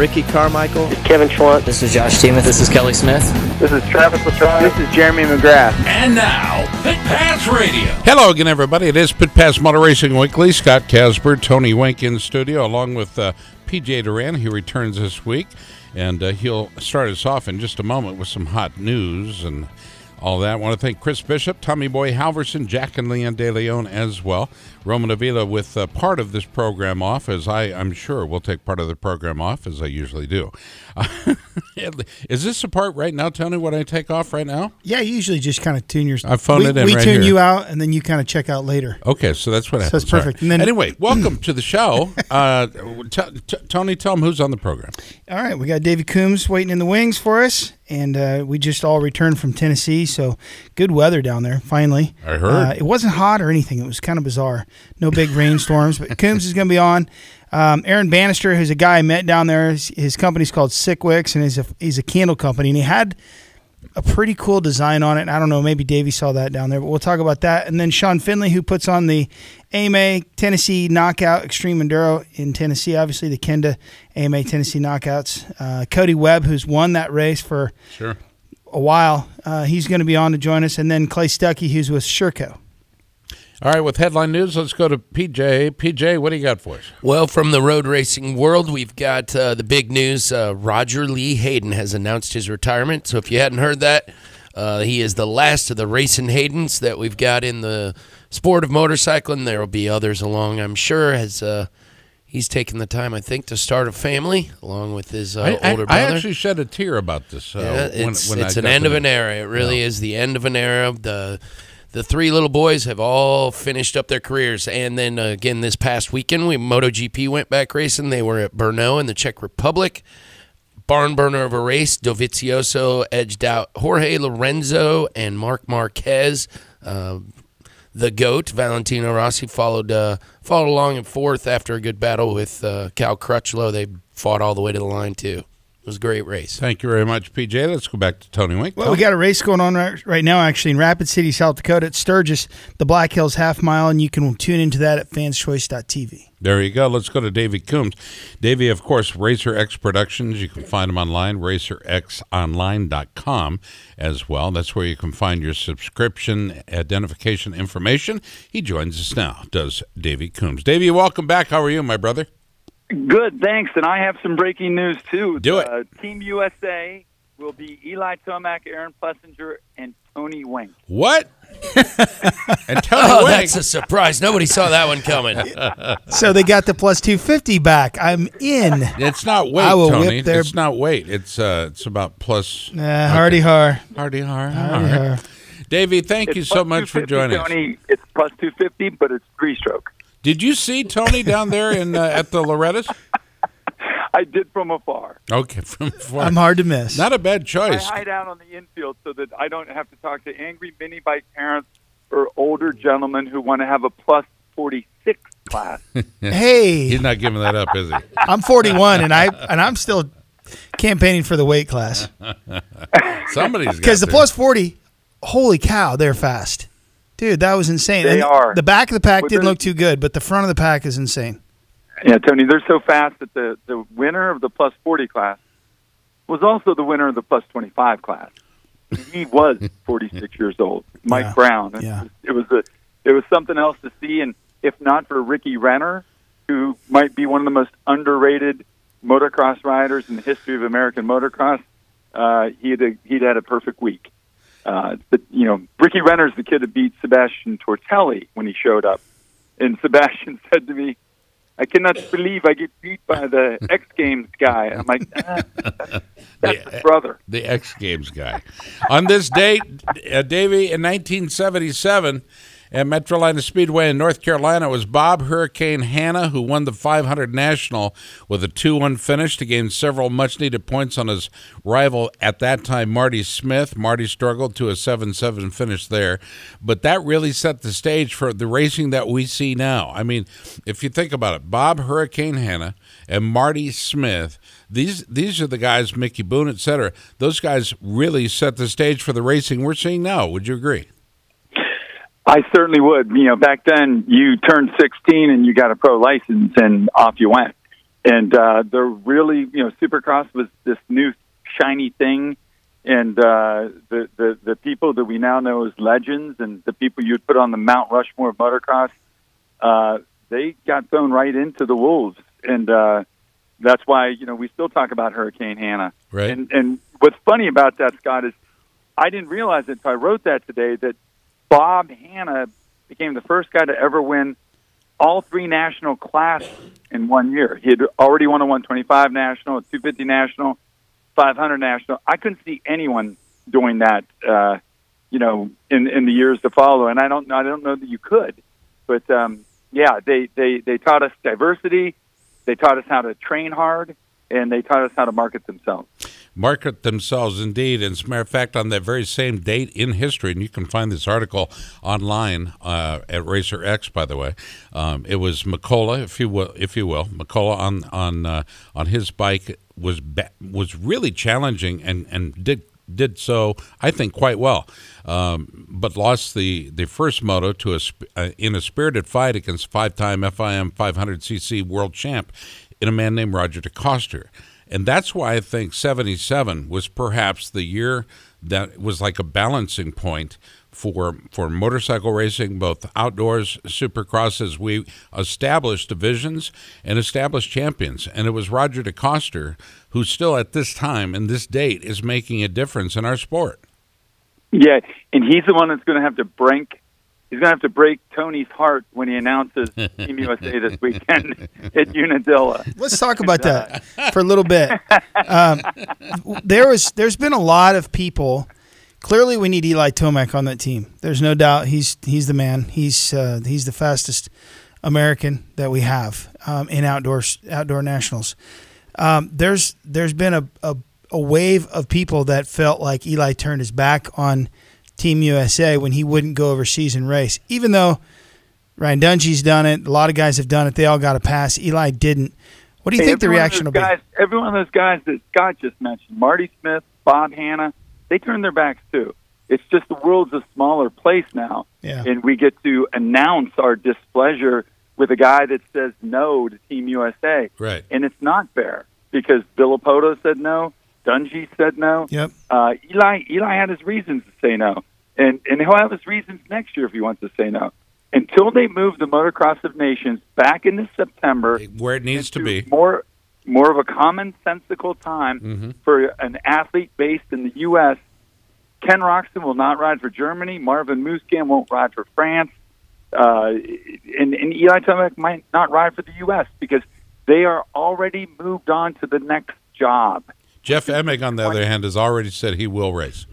Ricky Carmichael. Kevin Schwantz. This is Josh Teemuth. This is Kelly Smith. This is Travis Latron. This is Jeremy McGrath. And now, Pit Pass Radio. Hello again, everybody. It is Pit Pass Motor Racing Weekly. Scott Casper, Tony Wink in studio, along with uh, PJ Duran. He returns this week, and uh, he'll start us off in just a moment with some hot news and all that. I want to thank Chris Bishop, Tommy Boy Halverson, Jack and Leon De Leon as well. Roman Avila with uh, part of this program off, as I, I'm sure will take part of the program off, as I usually do. is this the part right now, Tony, what I take off right now? Yeah, you usually just kind of tune your. I phone we, it in We right tune here. you out, and then you kind of check out later. Okay, so that's what So happens. that's perfect. And then- anyway, welcome to the show. Uh, t- t- Tony, tell them who's on the program. All right, we got David Coombs waiting in the wings for us, and uh, we just all returned from Tennessee, so good weather down there. Finally, I heard. uh, it wasn't hot or anything. It was kind of bizarre. No big rainstorms, but Coombs is going to be on. Um, Aaron Bannister, who's a guy I met down there, his, his company's called Sickwicks, and he's a he's a candle company, and he had a pretty cool design on it. I don't know, maybe Davey saw that down there, but we'll talk about that. And then Sean Finley, who puts on the AMA Tennessee Knockout Extreme Enduro in Tennessee, obviously the Kenda AMA Tennessee Knockouts. Uh, Cody Webb, who's won that race for Sure. a while, uh, he's going to be on to join us. And then Clay Stuckey, who's with Sherco. All right, with headline news, let's go to PJ. PJ, what do you got for us? Well, from the road racing world, we've got uh, the big news. Uh, Roger Lee Hayden has announced his retirement. So if you hadn't heard that, uh, he is the last of the racing Haydens that we've got in the sport of motorcycling. There will be others along, I'm sure, as uh, he's taken the time, I think, to start a family along with his uh, I, I- older I brother. actually shed a tear about this. Uh, Yeah, it's when I it's an end of an era. It really is the end of an era. The the three little boys have all finished up their careers, and then uh, again this past weekend, we MotoGP went back racing. They were at Brno in the Czech Republic. Barn burner of a race. Dovizioso edged out Jorge Lorenzo and Marc Marquez. Uh, the goat Valentino Rossi followed uh, followed along in fourth after a good battle with uh, Cal Crutchlow. They fought all the way to the line too. It was a great race. Thank you very much, PJ. Let's go back to Tony Wink. Well, we got a race going on right, right now, actually, in Rapid City, South Dakota at Sturgis, the Black Hills Half Mile, and you can tune into that at fanschoice.tv. There you go. Let's go to Davey Coombs. Davey, of course, Racer X Productions. You can find them online, racerxonline.com as well. That's where you can find your subscription identification information. He joins us now, does Davey Coombs. Davey, welcome back. How are you, my brother? Good, thanks. And I have some breaking news too. Do it. Uh, Team USA will be Eli Tomac, Aaron Plessinger, and Tony Wing. What? and Tony Oh, Wink. that's a surprise. Nobody saw that one coming. So they got the plus 250 back. I'm in. It's not weight, I will Tony. whip their- It's not weight. It's uh, it's about plus Uh, hardy har. hardy har. Hardy har. har. Davey, thank you so much for 250, joining us. Tony, it's plus 250, but it's three stroke. Did you see Tony down there in uh, at the Loretta's? I did from afar. Okay, from far. I'm hard to miss. Not a bad choice. I choice. hide out on the infield so that I don't have to talk to angry mini bike parents or older gentlemen who want to have a plus 46 class. hey, He's not giving that up, is he? I'm 41 and I and I'm still campaigning for the weight class Somebody's because the plus 40. Holy cow, they're fast, dude. That was insane. They And are. The back of the pack didn't look too good, but the front of the pack is insane. Yeah, Tony, they're so fast that the, the winner of the plus 40 class was also the winner of the plus 25 class. He was 46 years old, Mike Yeah, Brown. It, yeah. was, it was a it was something else to see, and if not for Ricky Renner, who might be one of the most underrated motocross riders in the history of American motocross, uh, he'd a, he'd had a perfect week. Uh, but you know, Ricky Renner's the kid that beat Sebastian Tortelli when he showed up, and Sebastian said to me, I cannot believe I get beat by the X Games guy. I'm like, ah, that's, that's his brother. the X Games guy. On this date, uh, Davey, in 1977, at Metrolina Speedway in North Carolina, it was Bob Hurricane Hanna who won the 500 National with a 2 1 finish to gain several much needed points on his rival at that time, Marty Smith. Marty struggled to a 7 7 finish there, but that really set the stage for the racing that we see now. I mean, if you think about it, Bob Hurricane Hanna and Marty Smith. These these are the guys, Mickey Boone, et cetera. Those guys really set the stage for the racing we're seeing now. Would you agree? I certainly would. You know, back then you turned 16 and you got a pro license and off you went. and uh, they're really you know Supercross was this new shiny thing, and uh, the the the people that we now know as legends and the people you'd put on the Mount Rushmore of motocross, uh, they got thrown right into the wolves, and uh, that's why you know we still talk about Hurricane Hanna. Right. And and what's funny about that, Scott, is I didn't realize it until I wrote that today that Bob Hanna became the first guy to ever win all three national classes in one year. He had already won a 125 national, a 250 national, 500 national. I couldn't see anyone doing that, uh, you know, in in the years to follow. And I don't I don't know that you could, but um, yeah, they they they taught us diversity. They taught us how to train hard, and they taught us how to market themselves. Market themselves indeed. And as a matter of fact, on that very same date in history, and you can find this article online uh, at Racer X, by the way. Um, it was McCullough, if you will, if you will, McCullough on on uh, on his bike was was really challenging and and did did so I think quite well, um, but lost the the first moto to a uh, in a spirited fight against five time FIM 500cc world champ in a man named Roger DeCoster. And that's why I think 77 was perhaps the year that was like a balancing point for for motorcycle racing, both outdoors, supercross, as we established divisions and established champions. And it was Roger DeCoster who still at this time and this date is making a difference in our sport. Yeah, and he's the one that's going to have to break. He's going to have to break Tony's heart when he announces Team USA this weekend at Unadilla. Let's talk about that for a little bit. Um, there was, there's been a lot of people. Clearly, we need Eli Tomac on that team. There's no doubt he's he's the man. He's uh, he's the fastest American that we have um, in outdoors outdoor nationals. Um, there's there's been a, a a wave of people that felt like Eli turned his back on Team USA when he wouldn't go overseas and race, even though Ryan Dungey's done it. A lot of guys have done it. They all got a pass. Eli didn't. What do you Hey, think the every of reaction will those be? guys, Every one of those guys that Scott just mentioned, Marty Smith, Bob Hanna, they turn their backs too. It's just the world's a smaller place now, Yeah. and we get to announce our displeasure with a guy that says no to Team USA, Right. and it's not fair because Villopoto said no, Dungey said no. Yep. Uh, Eli Eli had his reasons to say no, and and he'll have his reasons next year if he wants to say no. Until they move the Motocross of Nations back into September, Where it needs to be. more more of a commonsensical time Mhm. for an athlete based in the U.S. Ken Roczen will not ride for Germany. Marvin Musquin won't ride for France. Uh, and, and Eli Tomac might not ride for the U.S. because they are already moved on to the next job. Jeff Emig, on the other hand, has already said he will race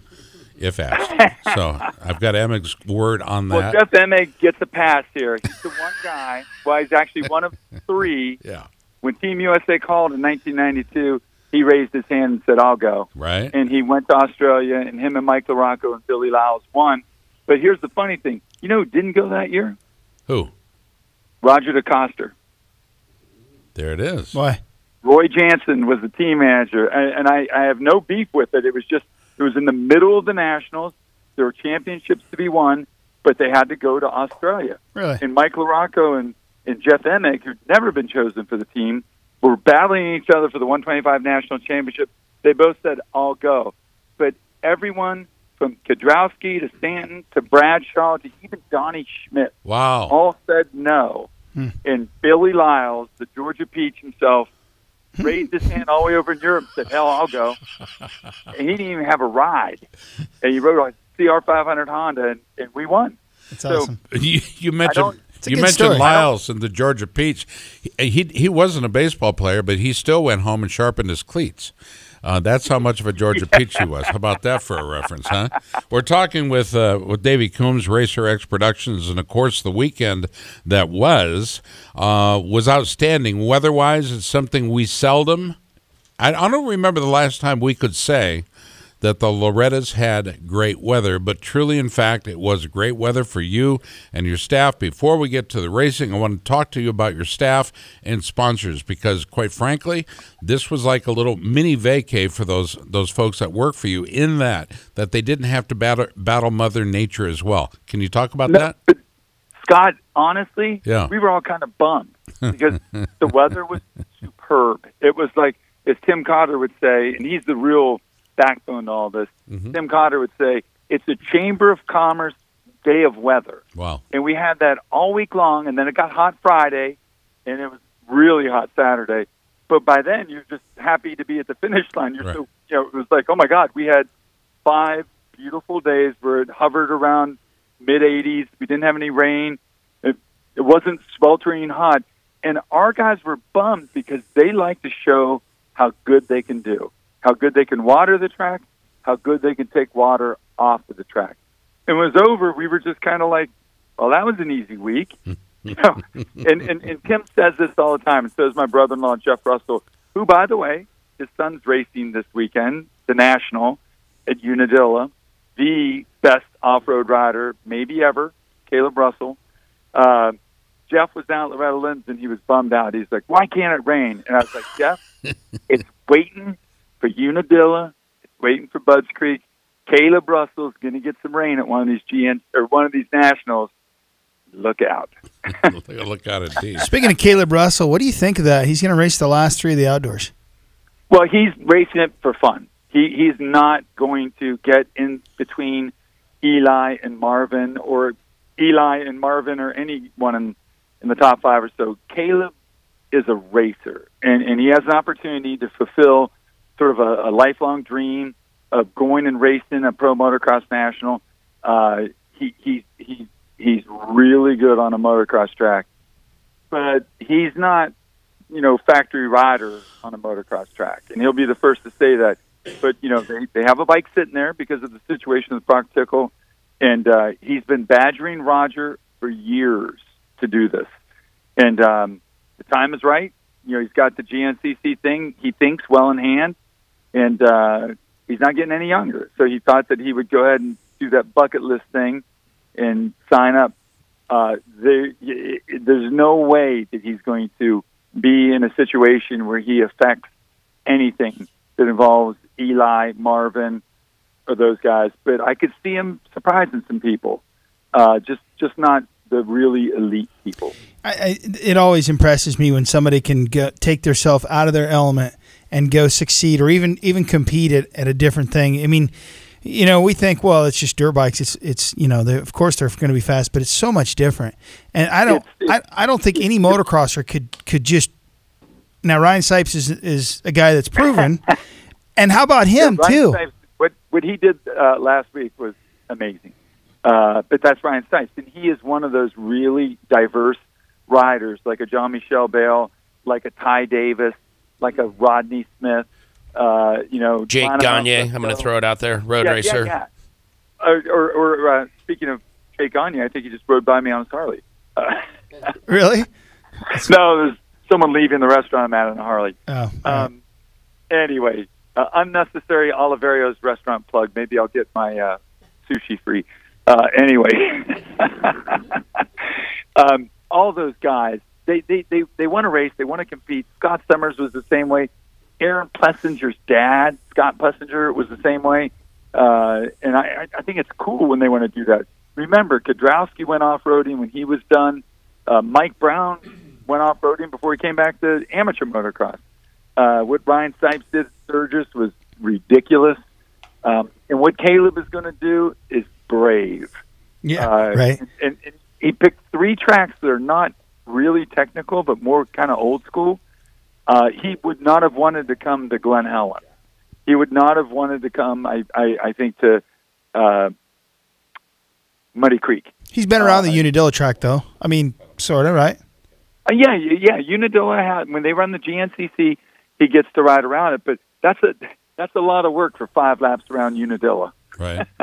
if asked. so I've got Emig's word on that. Well. Jeff Emig gets a pass here. He's the one guy. Well, he's actually one of three. yeah. When Team USA called in 1992, he raised his hand and said, "I'll go." Right. and he went to Australia, and him and Mike LaRocco and Billy Liles won. But here's the funny thing: you know who didn't go that year? Who? Roger DeCoster. There it is. Why? Roy Jansen was the team manager, and, and I, I have no beef with it. It was just it was in the middle of the Nationals. There were championships to be won, but they had to go to Australia. Really? And Mike LaRocco and, and Jeff Emig, who'd never been chosen for the team, were battling each other for the 125 national championship. They both said, "I'll go," but everyone from Kiedrowski to Stanton to Bradshaw to even Donny Schmit Wow. all said no. Hmm. And Billy Liles, the Georgia Peach himself, Hmm. raised his hand all the way over in Europe and said, Hell, I'll go. and he didn't even have a ride. And he rode a CR500 Honda, and, and we won. That's So- awesome. You, you mentioned don't- It's a you mentioned story. Liles and the Georgia Peach. He, he he wasn't a baseball player, but he still went home and sharpened his cleats. Uh, that's how much of a Georgia Peach she was. How about that for a reference, huh? We're talking with uh, with Davey Coombs, Racer X Productions, and of course the weekend that was uh, was outstanding. Weather-wise, it's something we seldom. I, I don't remember the last time we could say that the Lorettas had great weather, but truly, in fact, it was great weather for you and your staff. Before we get to the racing, I want to talk to you about your staff and sponsors because, quite frankly, this was like a little mini vacay for those those folks that work for you. In that, that they didn't have to battle battle Mother Nature as well. Can you talk about No, that? Scott, honestly, Yeah. we were all kind of bummed because the weather was superb. It was like, as Tim Cotter would say, and he's the real backbone to all this. Mm-hmm. Tim Cotter would say, it's a Chamber of Commerce day of weather. Wow. And we had that all week long, and then it got hot Friday, and it was really hot Saturday. But by then, you're just happy to be at the finish line. You're Right. so, you know, it was like, oh my God, we had five beautiful days where it hovered around mid 80s. We didn't have any rain. It, it wasn't sweltering hot. And our guys were bummed because they like to show how good they can do, how good they can water the track, how good they can take water off of the track. And when it was over, we were just kind of like, well, that was an easy week. you know? and, and, and Tim says this all the time, and so does my brother in law, Jeff Russell, who, by the way, his son's racing this weekend, the National at Unadilla, the best off road rider, maybe ever, Kailub Russell. Uh, Jeff was down at Loretta Lynn's and he was bummed out. He's like, why can't it rain? And I was like, Jeff, it's waiting for Unadilla. It's waiting for Budds Creek. Kailub Russell's going to get some rain at one of these GN or one of these nationals. Look out. look, look out indeed. Speaking of Kailub Russell, what do you think of that? He's going to race the last three of the outdoors. Well, he's racing it for fun. He he's not going to get in between Eli and Marvin or Eli and Marvin or anyone in in the top five or so. Kailub is a racer, and and he has an opportunity to fulfill sort of a, a lifelong dream of going and racing a pro motocross national. Uh, he he he he's really good on a motocross track, but he's not you know, factory rider on a motocross track, and he'll be the first to say that. But you know, they they have a bike sitting there because of the situation with Broc Tickle, and uh, he's been badgering Roger for years to do this, and um, the time is right. You know, he's got the GNCC thing. He thinks well in hand, and uh, he's not getting any younger. So he thought that he would go ahead and do that bucket list thing and sign up. Uh, there, there's no way that he's going to be in a situation where he affects anything that involves Eli, Marvin, or those guys. But I could see him surprising some people. Uh, just, just not the really elite people. I, I, it always impresses me when somebody can take themselves out of their element and go succeed or even even compete at, at a different thing. I mean, you know, we think, well, it's just dirt bikes. It's it's you know, of course they're going to be fast, but it's so much different. And I don't I, I don't think any motocrosser could could just now Ryan Sipes is is a guy that's proven. and how about him Ryan too? Stipes, what what he did uh, last week was amazing. Uh, but that's Ryan Sipes, and he is one of those really diverse riders, like a Jean-Michel Bayle, like a Ty Davis, like a Rodney Smith. Uh, you know, Jake Lana Gagne, I'm going to throw it out there. Road yeah, racer. Yeah, yeah. Or, or, or uh, speaking of Jake Gagne, I think he just rode by me on his Harley. Uh, Really? no, there's someone leaving the restaurant I'm at on a Harley. Oh, Um, anyway, uh, unnecessary Oliverio's restaurant plug. Maybe I'll get my uh, sushi free. Uh, anyway, um, all those guys, they, they, they, they want to race. They want to compete. Scott Summers was the same way. Aaron Plessinger's dad, Scott Plessinger, was the same way. Uh, and I, I- think it's cool when they want to do that. Remember, Kiedrowski went off roading when he was done. Uh, Mike Brown went off roading before he came back to amateur motocross. Uh, what Ryan Sipes did at Sturgis was ridiculous. Um, and what Kailub is going to do is brave. yeah, Uh, right. And, and he picked three tracks that are not really technical, but more kind of old school. Uh, he would not have wanted to come to Glen Helen. He would not have wanted to come, I, I, I think, to uh, Muddy Creek. He's been around uh, the Unadilla track though. I mean, sort of, right? Uh, yeah, yeah. Unadilla had when they run the GNCC, he gets to ride around it, but that's a that's a lot of work for five laps around Unadilla. Right.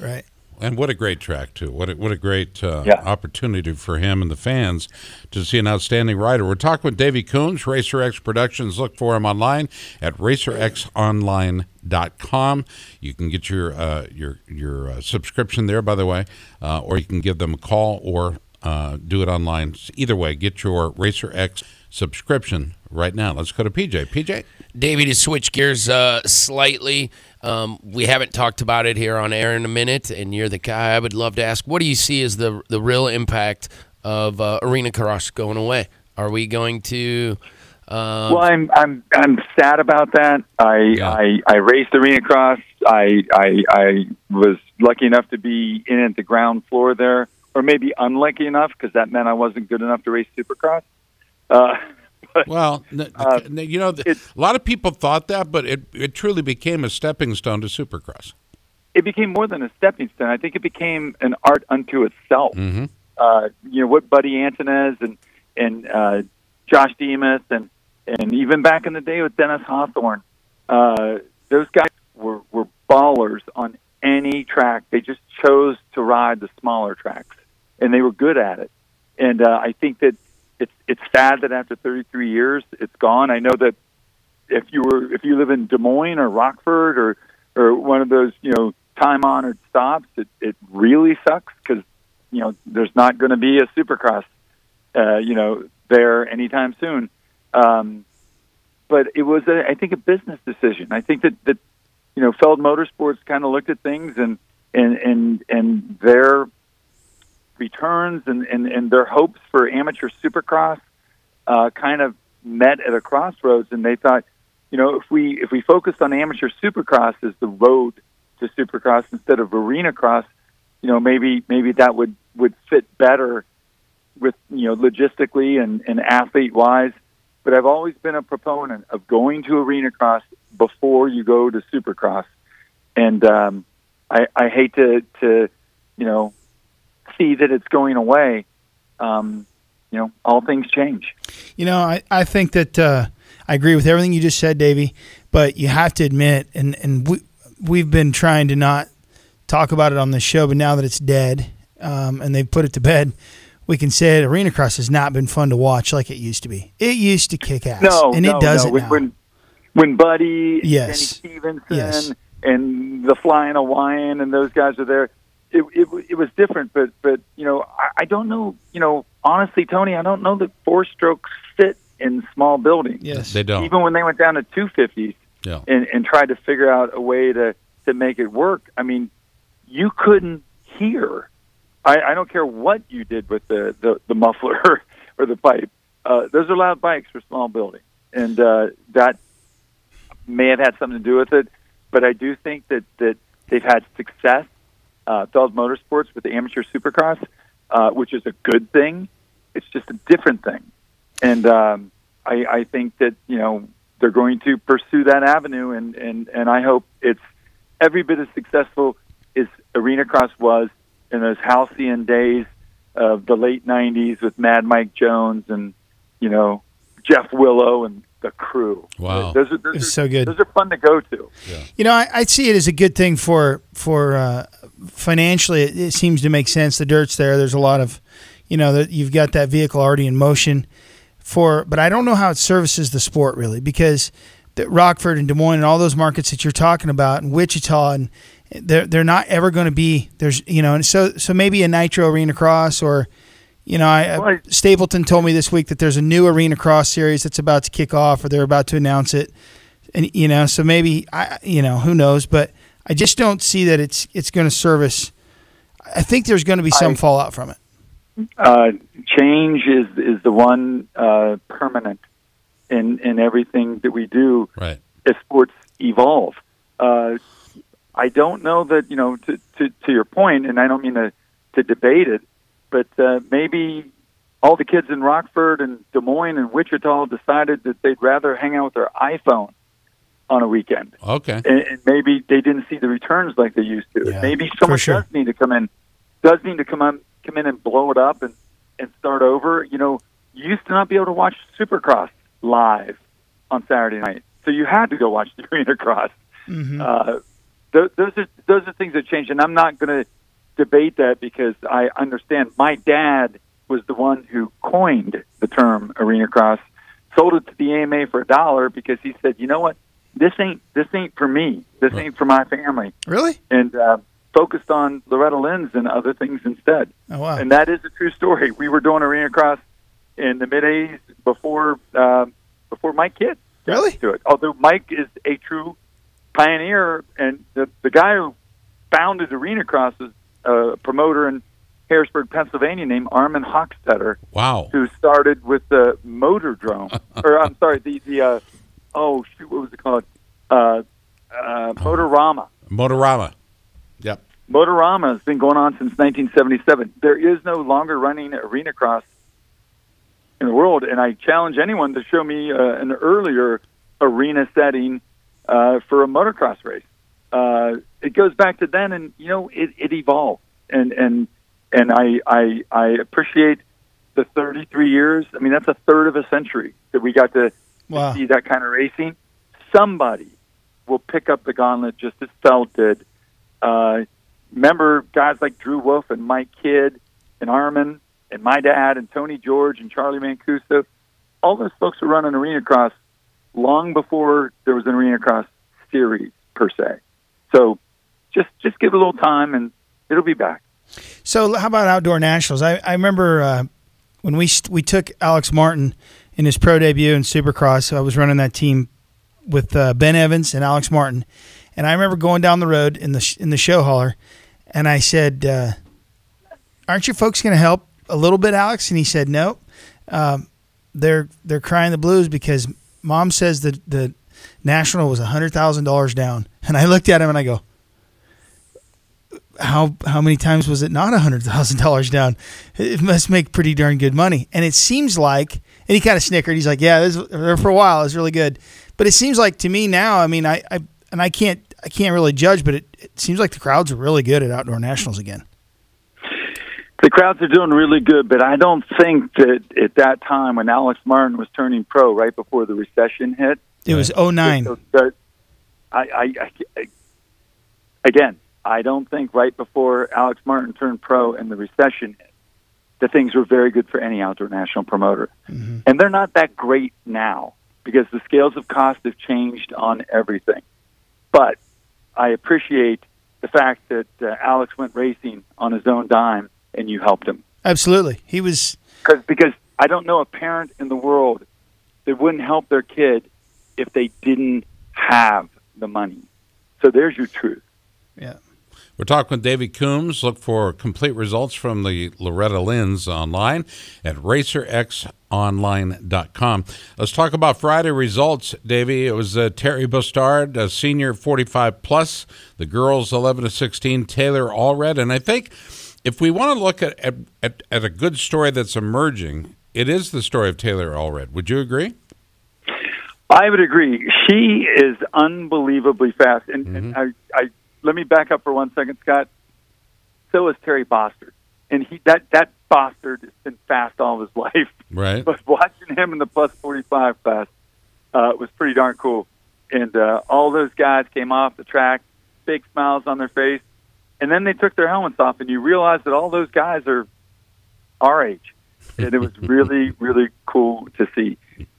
Right. And what a great track too! What a, what a great uh, Yeah. opportunity for him and the fans to see an outstanding rider. We're talking with Davey Coombs, Racer X Productions. Look for him online at racerxonline.com. You can get your uh, your your uh, subscription there, by the way, uh, or you can give them a call or uh, do it online. Either way, get your Racer X subscription right now. Let's go to PJ. PJ. Davey, to switch gears uh, slightly, um, we haven't talked about it here on air in a minute, and you're the guy I would love to ask. What do you see as the the real impact of uh, arena cross going away? Are we going to Um, Well, I'm I'm I'm sad about that. I Yeah. I, I raced arena cross. I, I I was lucky enough to be in at the ground floor there, or maybe unlucky enough because that meant I wasn't good enough to race supercross. Uh, but Well, Uh, you know, a lot of people thought that, but it, it truly became a stepping stone to Supercross. it became more than a stepping stone. I think it became an art unto itself. Mhm. Uh, you know what Buddy Antunez and and uh, Josh Demuth and and even back in the day with Dennis Hawthorne, uh, those guys were were ballers on any track. They just chose to ride the smaller tracks, and they were good at it. And uh, I think that it's it's sad that after 33 years, it's gone. I know that if you were if you live in Des Moines or Rockford or or one of those you know time honored stops, it it really sucks because you know there's not going to be a Supercross uh, you know there anytime soon. Um, but it was a, I think a business decision. I think that that you know Feld Motorsports kind of looked at things and and and and their returns and and, and their hopes for amateur Supercross uh, kind of met at a crossroads, and they thought, you know, if we if we focused on amateur Supercross as the road to Supercross instead of arena cross, you know, maybe maybe that would would fit better with you know logistically and, and athlete wise. But I've always been a proponent of going to arena cross before you go to Supercross, and um, I, I hate to to you know see that it's going away. Um, you know, all things change. You know, I, I think that uh, I agree with everything you just said, Davey. But you have to admit, and and we we've been trying to not talk about it on the show, but now that it's dead, um, and they've put it to bed, we can say it. Arena Cross has not been fun to watch like it used to be. It used to kick ass, No, and no, it doesn't no. When, now. when when Buddy, Yes. Stevenson, Yes. and the Flying Hawaiian and those guys are there, it, it it was different. But but you know, I, I don't know. You know, honestly, Tony, I don't know that four strokes fit in small buildings. yes, They don't. Even when they went down to two fifties Yeah. and, and tried to figure out a way to to make it work. I mean, you couldn't hear. I, I don't care what you did with the the, the muffler or the pipe. Uh, those are loud bikes for small buildings, and uh, that may have had something to do with it. But I do think that that they've had success. Uh, Feld Motorsports with the amateur Supercross, uh, which is a good thing. It's just a different thing, and um, I, I think that you know they're going to pursue that avenue, and and and I hope it's every bit as successful as Arena Cross was in those halcyon days of the late '90s with Mad Mike Jones and you know Jeff Willow and the crew. Wow. those are, those It's are so good. Those are fun to go to. You know, I, I see it as a good thing for for uh, financially. It, it seems to make sense. The dirt's there. There's a lot of, you know, that you've got that vehicle already in motion. For, but I don't know how it services the sport really because the Rockford and Des Moines and all those markets that you're talking about and Wichita and they're they're not ever going to be there's you know and so so maybe a Nitro Arena Cross or you know I, Well, I- Stapleton told me this week that there's a new Arena Cross series that's about to kick off or they're about to announce it and you know so maybe I you know who knows but I just don't see that it's it's going to service I think there's going to be some I- fallout from it Uh, change is is the one uh, permanent in in everything that we do Right. as sports evolve. Uh, I don't know that you know to, to to your point, and I don't mean to to debate it, but uh, maybe all the kids in Rockford and Des Moines and Wichita decided that they'd rather hang out with their iPhone on a weekend, Okay. and, and maybe they didn't see the returns like they used to. Yeah, maybe for someone sure. does need to come in, does need to come on, come in and blow it up and and start over. You know, you used to not be able to watch Supercross live on Saturday night, so you had to go watch the Arena Cross. Mm-hmm. Uh, th- those are those are things that change, and I'm not going to debate that because I understand. My dad was the one who coined the term Arena Cross, sold it to the AMA for a dollar because he said, "You know what? This ain't this ain't for me. This ain't for my family," really and uh, focused on Loretta Lynn's and other things instead. oh wow And that is a true story. We were doing Arena Cross in the mid '80s before uh, before Mike Kidd Really? to it. Although Mike is a true pioneer, and the the guy who founded Arena Cross is a promoter in Harrisburg, Pennsylvania, named Armin Hochstetter, Wow. who started with the Motordrome, or I'm sorry, the the uh, oh shoot, what was it called? Uh, uh, Motorama. Motorama. Yep. Motorama has been going on since 1977. There is no longer running arena cross in the world, and I challenge anyone to show me uh, an earlier arena setting uh, for a motocross race. Uh, it goes back to then, and you know it, it evolved, and and and I, I I appreciate the 33 years. I mean, that's a third of a century that we got to Wow. see that kind of racing. Somebody will pick up the gauntlet just as Feld did. Uh, remember guys like Drew Wolf and Mike Kidd and Armin and my dad and Tony George and Charlie Mancuso. All those folks were running arena cross long before there was an arena cross series per se. So just just give it a little time and it'll be back. So how about outdoor nationals? I, I remember uh, when we we took Alex Martin in his pro debut in Supercross. I was running that team with uh, Ben Evans and Alex Martin, and I remember going down the road in the in the show hauler, and I said, uh, "Aren't your folks going to help a little bit, Alex?" And he said, "No, um, they're they're crying the blues because mom says that the national was hundred thousand dollars down." And I looked at him and I go, how how many times was it not a hundred thousand dollars down? It must make pretty darn good money. And it seems like, and he kind of snickered. He's like, "Yeah, this for a while. It's really good." But it seems like to me now, I mean, I, I and I can't I can't really judge, but it, it seems like the crowds are really good at outdoor nationals again. The crowds are doing really good, but I don't think that at that time when Alex Martin was turning pro, right before the recession hit, It was 09. So I, I, I, again, I don't think right before Alex Martin turned pro and the recession hit, that things were very good for any outdoor national promoter. And they're not that great now because the scales of cost have changed on everything. But I appreciate the fact that uh, Alex went racing on his own dime and you helped him. Absolutely, he was. Cause, because I don't know a parent in the world that wouldn't help their kid if they didn't have the money. So there's your truth. Yeah. We're talking with Davey Coombs. Look for complete results from the Loretta Lynn's online at racerxonline.com. Let's talk about Friday results, Davey. It was uh, Terry Bustard, a senior 45 plus, the girls 11 to 16, Taylor Allred. And I think if we want to look at, at, at, at a good story that's emerging, it is the story of Taylor Allred. Would you agree? I would agree. She is unbelievably fast. And, and I, I let me back up for one second, Scott. So is Terry Bostard, and he that that Bostard has been fast all of his life. Right. But watching him in the plus forty five class uh, was pretty darn cool. And uh, all those guys came off the track, big smiles on their face, and then they took their helmets off, and you realize that all those guys are our age, and it was really really cool to see.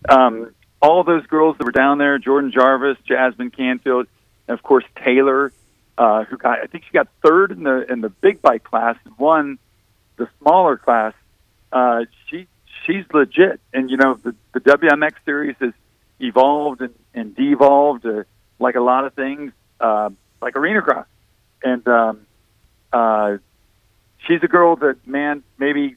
Um, all those girls that were down there, Jordan Jarvis, Jasmine Canfield, and of course Taylor, uh, who got I think she got third in the in the big bike class and won the smaller class. Uh, she she's legit, and you know the the WMX series has evolved and, and devolved uh, like a lot of things, uh, like arena cross, and um, uh, she's a girl that man maybe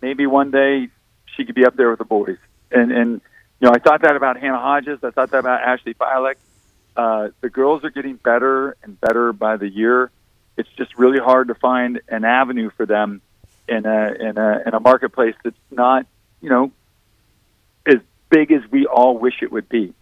maybe one day she could be up there with the boys, and and you know I thought that about Hannah Hodges, I thought that about Ashley Fiolek. Uh, the girls are getting better and better by the year. It's just really hard to find an avenue for them in a in a in a marketplace that's not you know as big as we all wish it would be.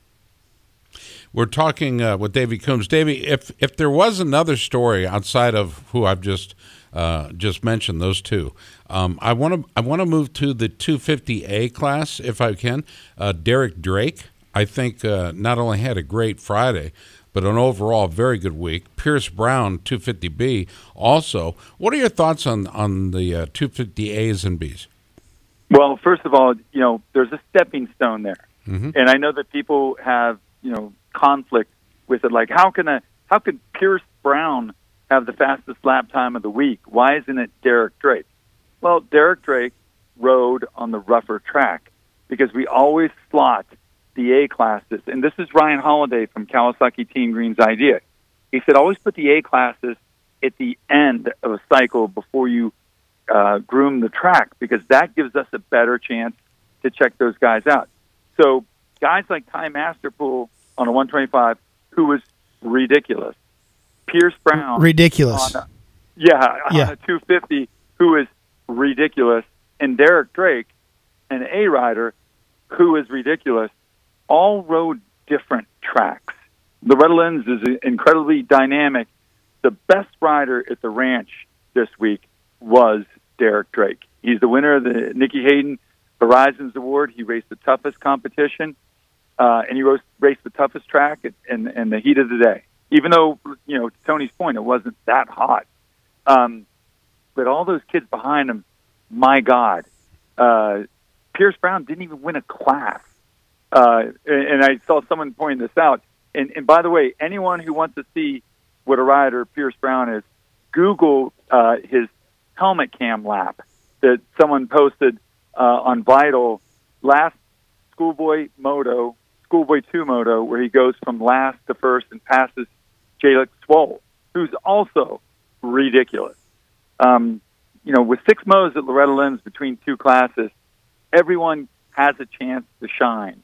We're talking uh, with Davey Coombs. Davey, if if there was another story outside of who I've just uh, just mentioned, those two, um, I want to I want to move to the 250A class if I can. Uh, Derek Drake, I think, uh, not only had a great Friday, but an overall very good week. Pierce Brown, 250B, also. What are your thoughts on on the uh, 250As and Bs? Well, first of all, you know, there's a stepping stone there, Mhm. and I know that people have you know conflict with it. Like, how can a how could Pierce Brown have the fastest lap time of the week? Why isn't it Derek Drake? Well, Derek Drake rode on the rougher track because we always slot the A classes, and this is Ryan Holiday from Kawasaki Team Green's idea. He said always put the A classes at the end of a cycle before you uh, groom the track because that gives us a better chance to check those guys out. So guys like Ty Masterpool on a 125, who was ridiculous. Pierce Brown, Ridiculous. on yeah, Yeah. on a 250, who is ridiculous, and Derek Drake, an A rider, who is ridiculous, all rode different tracks. The Lynn's is incredibly dynamic. The best rider at the ranch this week was Derek Drake. He's the winner of the Nicky Hayden Horizons Award. He raced the toughest competition, uh, and he raced, raced the toughest track in, in, in the heat of the day. Even though, you know, to Tony's point, it wasn't that hot. Um, but all those kids behind him, my God, uh, Pierce Brown didn't even win a class. Uh, and, and I saw someone pointing this out. And, and by the way, anyone who wants to see what a rider Pierce Brown is, Google uh, his helmet cam lap that someone posted uh, on Vital last Schoolboy Moto, Schoolboy 2 Moto, where he goes from last to first and passes Jalek Swoll, who's also ridiculous. Um, you know, with six mows at Loretta Lynn's between two classes, everyone has a chance to shine.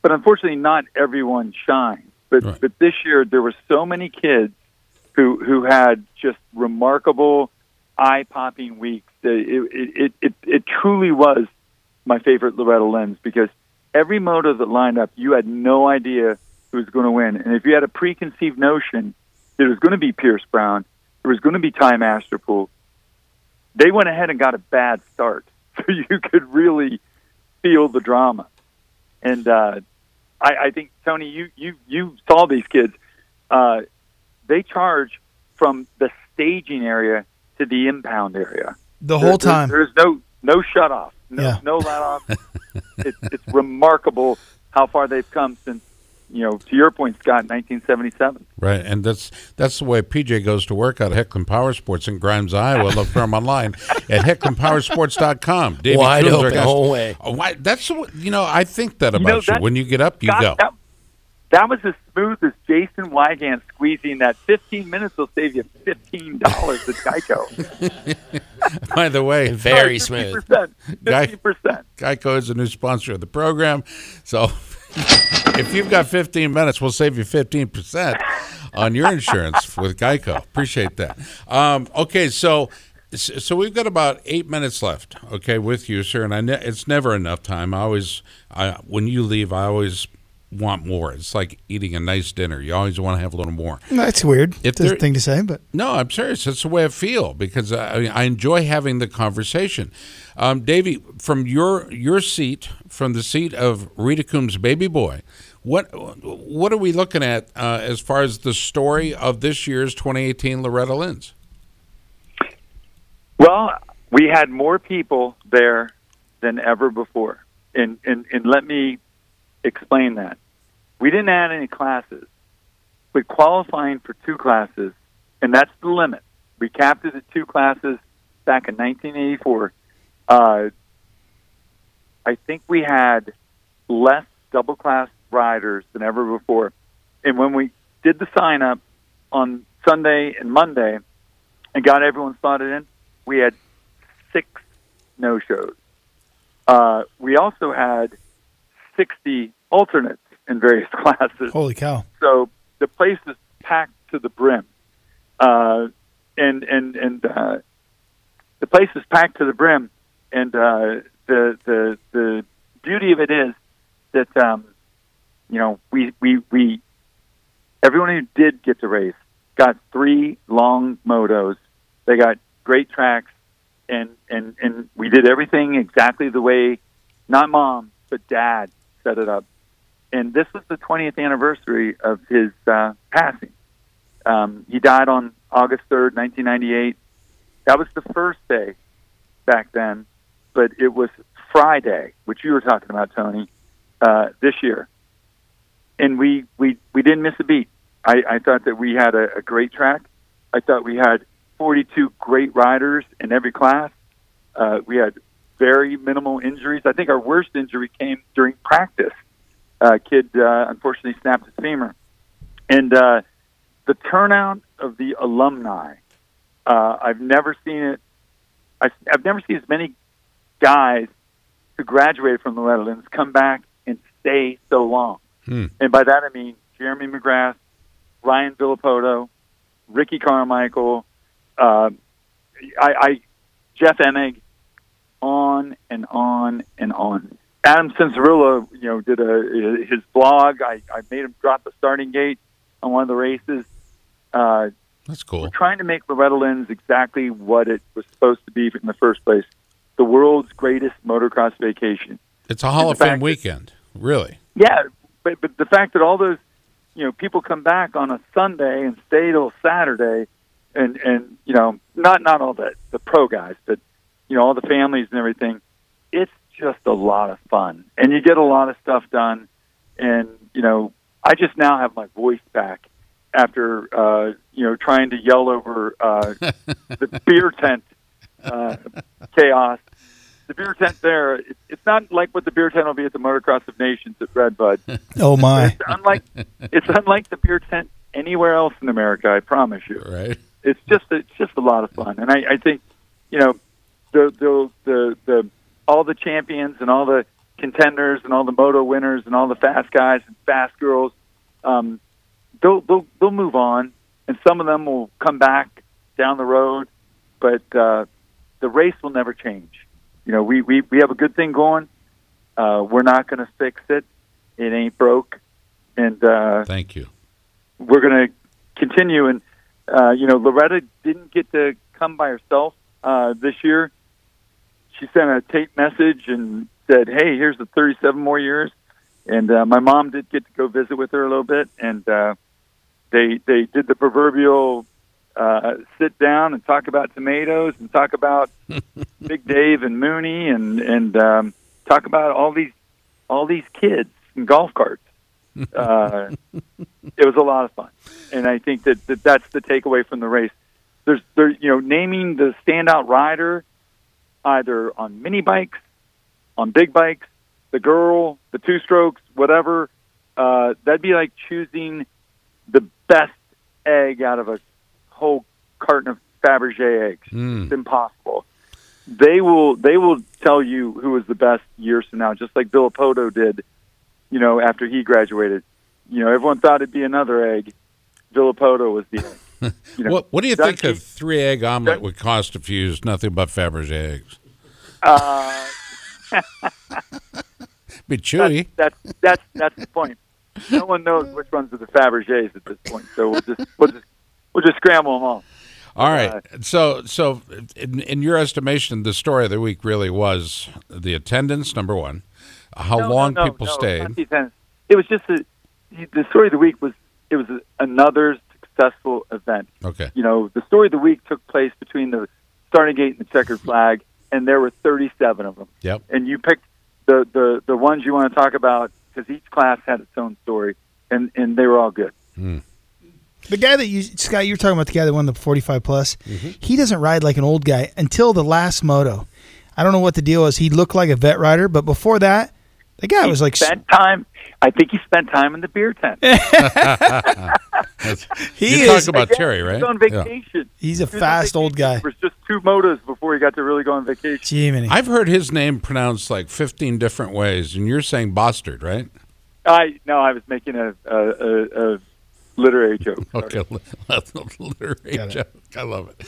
But unfortunately, not everyone shines. But Right. but this year there were so many kids who who had just remarkable, eye popping weeks. It, it it it it truly was my favorite Loretta Lynn's because every moto that lined up, you had no idea who was going to win, and if you had a preconceived notion that it was going to be Pierce Brown, it was going to be Ty Masterpool, they went ahead and got a bad start, so you could really feel the drama. And uh, I, I think Tony, you you you saw these kids. Uh, they charge from the staging area to the impound area The There- whole there- time. There's no no shut off, no Yeah. no let off. it's, it's remarkable how far they've come since you know to your point, Scott, 1977. Right, and that's that's the way PJ goes to work out at Heckman Power Sports in Grimes, Iowa. Look for him online at heckmanpowersports.com. Davey Wide Coombs, our open whole way. Oh, why, that's what- you know I think that You about know, you. When you get up, you Scott, go. That, that was as smooth as Jason Weigandt squeezing that 15 minutes will save you $15 at Geico. By the way, Very smooth. 50%. Guy- 50%. Geico is a new sponsor of the program, so if you've got 15 minutes, we'll save you 15 percent on your insurance with Geico. Appreciate that. Um, okay, so so we've got about eight minutes left. Okay, with you, sir, and I ne- it's never enough time. I always, I, when you leave, I always want more. It's like eating a nice dinner. You always want to have a little more. That's weird. If It's a there- thing to say, but No, I'm serious. That's the way I feel because I, I enjoy having the conversation. Um, Davey, from your your seat, from the seat of Rita Coombs' baby boy, what what are we looking at uh, as far as the story of this year's 2018 Loretta Lynn's? Well, we had more people there than ever before. And, and, and let me explain that. We didn't add any classes, but qualifying for two classes, and that's the limit. We capped it at two classes back in 1984. Uh, I think we had less double class riders than ever before. And when we did the sign up on Sunday and Monday and got everyone slotted in, we had six no shows. Uh, we also had 60 alternates in various classes. holy cow. So the place is packed to the brim. Uh, and and, and uh, the place is packed to the brim. And uh, the, the, the beauty of it is that, um, you know, we, we, we, everyone who did get to race got three long motos. They got great tracks, and and and we did everything exactly the way, not mom, but dad set it up. And this was the 20th anniversary of his uh, passing. Um, he died on August 3rd, 1998. That was the first day back then, but it was Friday, which you were talking about, Tony, uh, this year. And we, we, we didn't miss a beat. I, I thought that we had a, a great track. I thought we had 42 great riders in every class. Uh, we had very minimal injuries. I think our worst injury came during practice. Uh, kid uh, unfortunately snapped his femur, and uh, the turnout of the alumni. Uh, I've never seen it I, I've never seen as many guys who graduated from Loretta Lynn's come back and stay so long. Hmm. And by that I mean Jeremy McGrath, Ryan Villopoto, Ricky Carmichael, uh, I, I Jeff Emig, on and on and on. Adam Cianciarulo, you know, did a his blog. I, I made him drop the starting gate on one of the races. Uh, That's we're cool. trying to make Loretta Lynn's exactly what it was supposed to be in the first place the world's greatest motocross vacation. It's a Hall of Fame fact that- weekend. Really. Yeah, but, but the fact that all those, you know, people come back on a Sunday and stay till Saturday, and and you know, not not all the the pro guys, but you know, all the families and everything. It's just a lot of fun, and you get a lot of stuff done. And you know, I just now have my voice back after uh, you know trying to yell over uh, the beer tent uh, chaos. The beer tent there, it, it's not like what the beer tent will be at the Motocross of Nations at Redbud. Oh my! It's unlike it's unlike the beer tent anywhere else in America. I promise you. Right. It's just it's just a lot of fun, and I, I think you know the the the the all the champions and all the contenders and all the moto winners and all the fast guys and fast girls, um, they'll they'll they'll move on, and some of them will come back down the road, but uh, the race will never change. You know, we we we have a good thing going. Uh, we're not going to fix it. It ain't broke, and uh, Thank you. we're going to continue. And uh, you know, Loretta didn't get to come by herself uh, this year. She sent a tape message and said, "Hey, here's the 37 more years." And uh, my mom did get to go visit with her a little bit, and uh, they they did the proverbial uh, sit down and talk about tomatoes and talk about Big Dave and Mooney and and um, talk about all these all these kids and golf carts. Uh, it was a lot of fun, and I think that, that that's the takeaway from the race. There's there you know naming the standout rider either on mini bikes, on big bikes, the girl, the two strokes, whatever. Uh, that'd be like choosing the best egg out of a whole carton of Fabergé eggs. Mm. It's impossible. They will they will tell you who was the best years from now, just like Villopoto did. You know, after he graduated, you know, everyone thought it'd be another egg. Villopoto was the egg. You know, What What do you think a three egg omelet would cost if you used nothing but Fabergé eggs? Uh, Be chewy. that's that's that's the point. No one knows which ones are the Fabergés at this point, so we'll just we'll just we'll just scramble them all. All right. So, so in, in your estimation, the story of the week really was the attendance, number one, how No, long no, people no, stayed. attendance. It was just a, the story of the week was it was a, another successful event. Okay. You know, the story of the week took place between the starting gate and the checkered flag, and there were 37 of them. Yep. And you picked the the the ones you want to talk about because each class had its own story, and and they were all good. The guy that you Scott, you were talking about the guy that won the 45 plus. Mm-hmm. He doesn't ride like an old guy until the last moto. I don't know what the deal is. He looked like a vet rider, but before that, the guy was like spent time. I think he spent time in the beer tent. That's- He you is- talk about Again, Terry, right? was on Yeah. vacation. he's a He fast old guy. It was just two motos before he got to really go on vacation. Jiminy. I've heard his name pronounced like 15 different ways, and you're saying Bostard, right? I no, I was making a a, a, a literary joke. Okay, literary joke. I love it.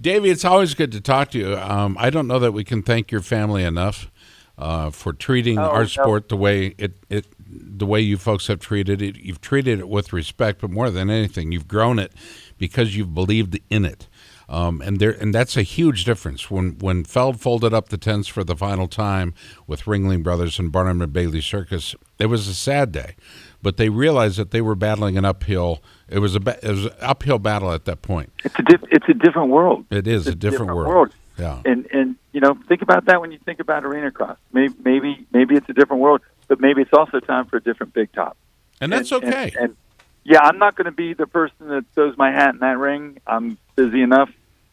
Davey, it's always good to talk to you. Um, I don't know that we can thank your family enough uh, for treating Oh, our no. sport the way it, it the way you folks have treated it. You've treated it with respect, but more than anything, you've grown it because you've believed in it. Um, and there, and that's a huge difference. When when Feld folded up the tents for the final time with Ringling Brothers and Barnum and Bailey Circus, it was a sad day. But they realized that they were battling an uphill. It was a it was an uphill battle at that point. It's a diff- it's a different world. It is It's a different, world. Yeah. And and you know, think about that when you think about arena cross. Maybe maybe maybe it's a different world, but maybe it's also time for a different big top. And that's and, okay. And, and yeah, I'm not going to be the person that throws my hat in that ring. I'm busy enough,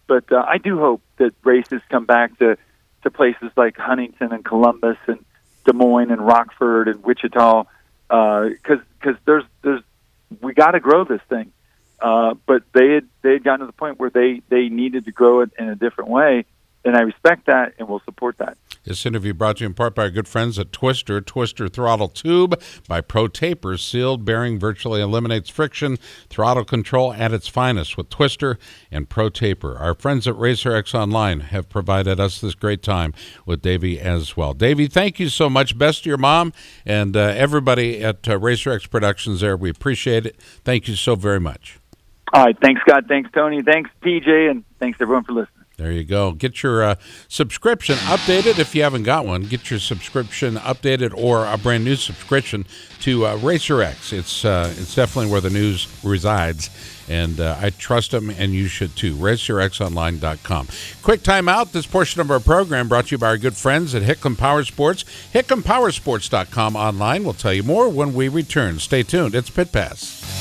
but uh, I do hope that races come back to to places like Huntington and Columbus and Des Moines and Rockford and Wichita, because because there's there's we got to grow this thing. Uh, but they had they had gotten to the point where they they needed to grow it in a different way, and I respect that, and will support that. This interview brought to you in part by our good friends at Twister. Twister Throttle Tube by Pro Taper. Sealed bearing virtually eliminates friction. Throttle control at its finest with Twister and Pro Taper. Our friends at RacerX Online have provided us this great time with Davey as well. Davey, thank you so much. Best to your mom and uh, everybody at uh, RacerX Productions there. We appreciate it. Thank you so very much. All right. Thanks, Scott. Thanks, Tony. Thanks, PJ. And thanks, everyone, for listening. There you go. Get your uh, subscription updated if you haven't got one. Get your subscription updated or a brand new subscription to uh, RacerX. It's uh, it's definitely where the news resides, and uh, I trust them, and you should too. RacerXOnline.com. Quick timeout. This portion of our program brought to you by our good friends at Hicklin Power Sports. HicklinPowersports.com online. We'll tell you more when we return. Stay tuned. It's Pit Pass.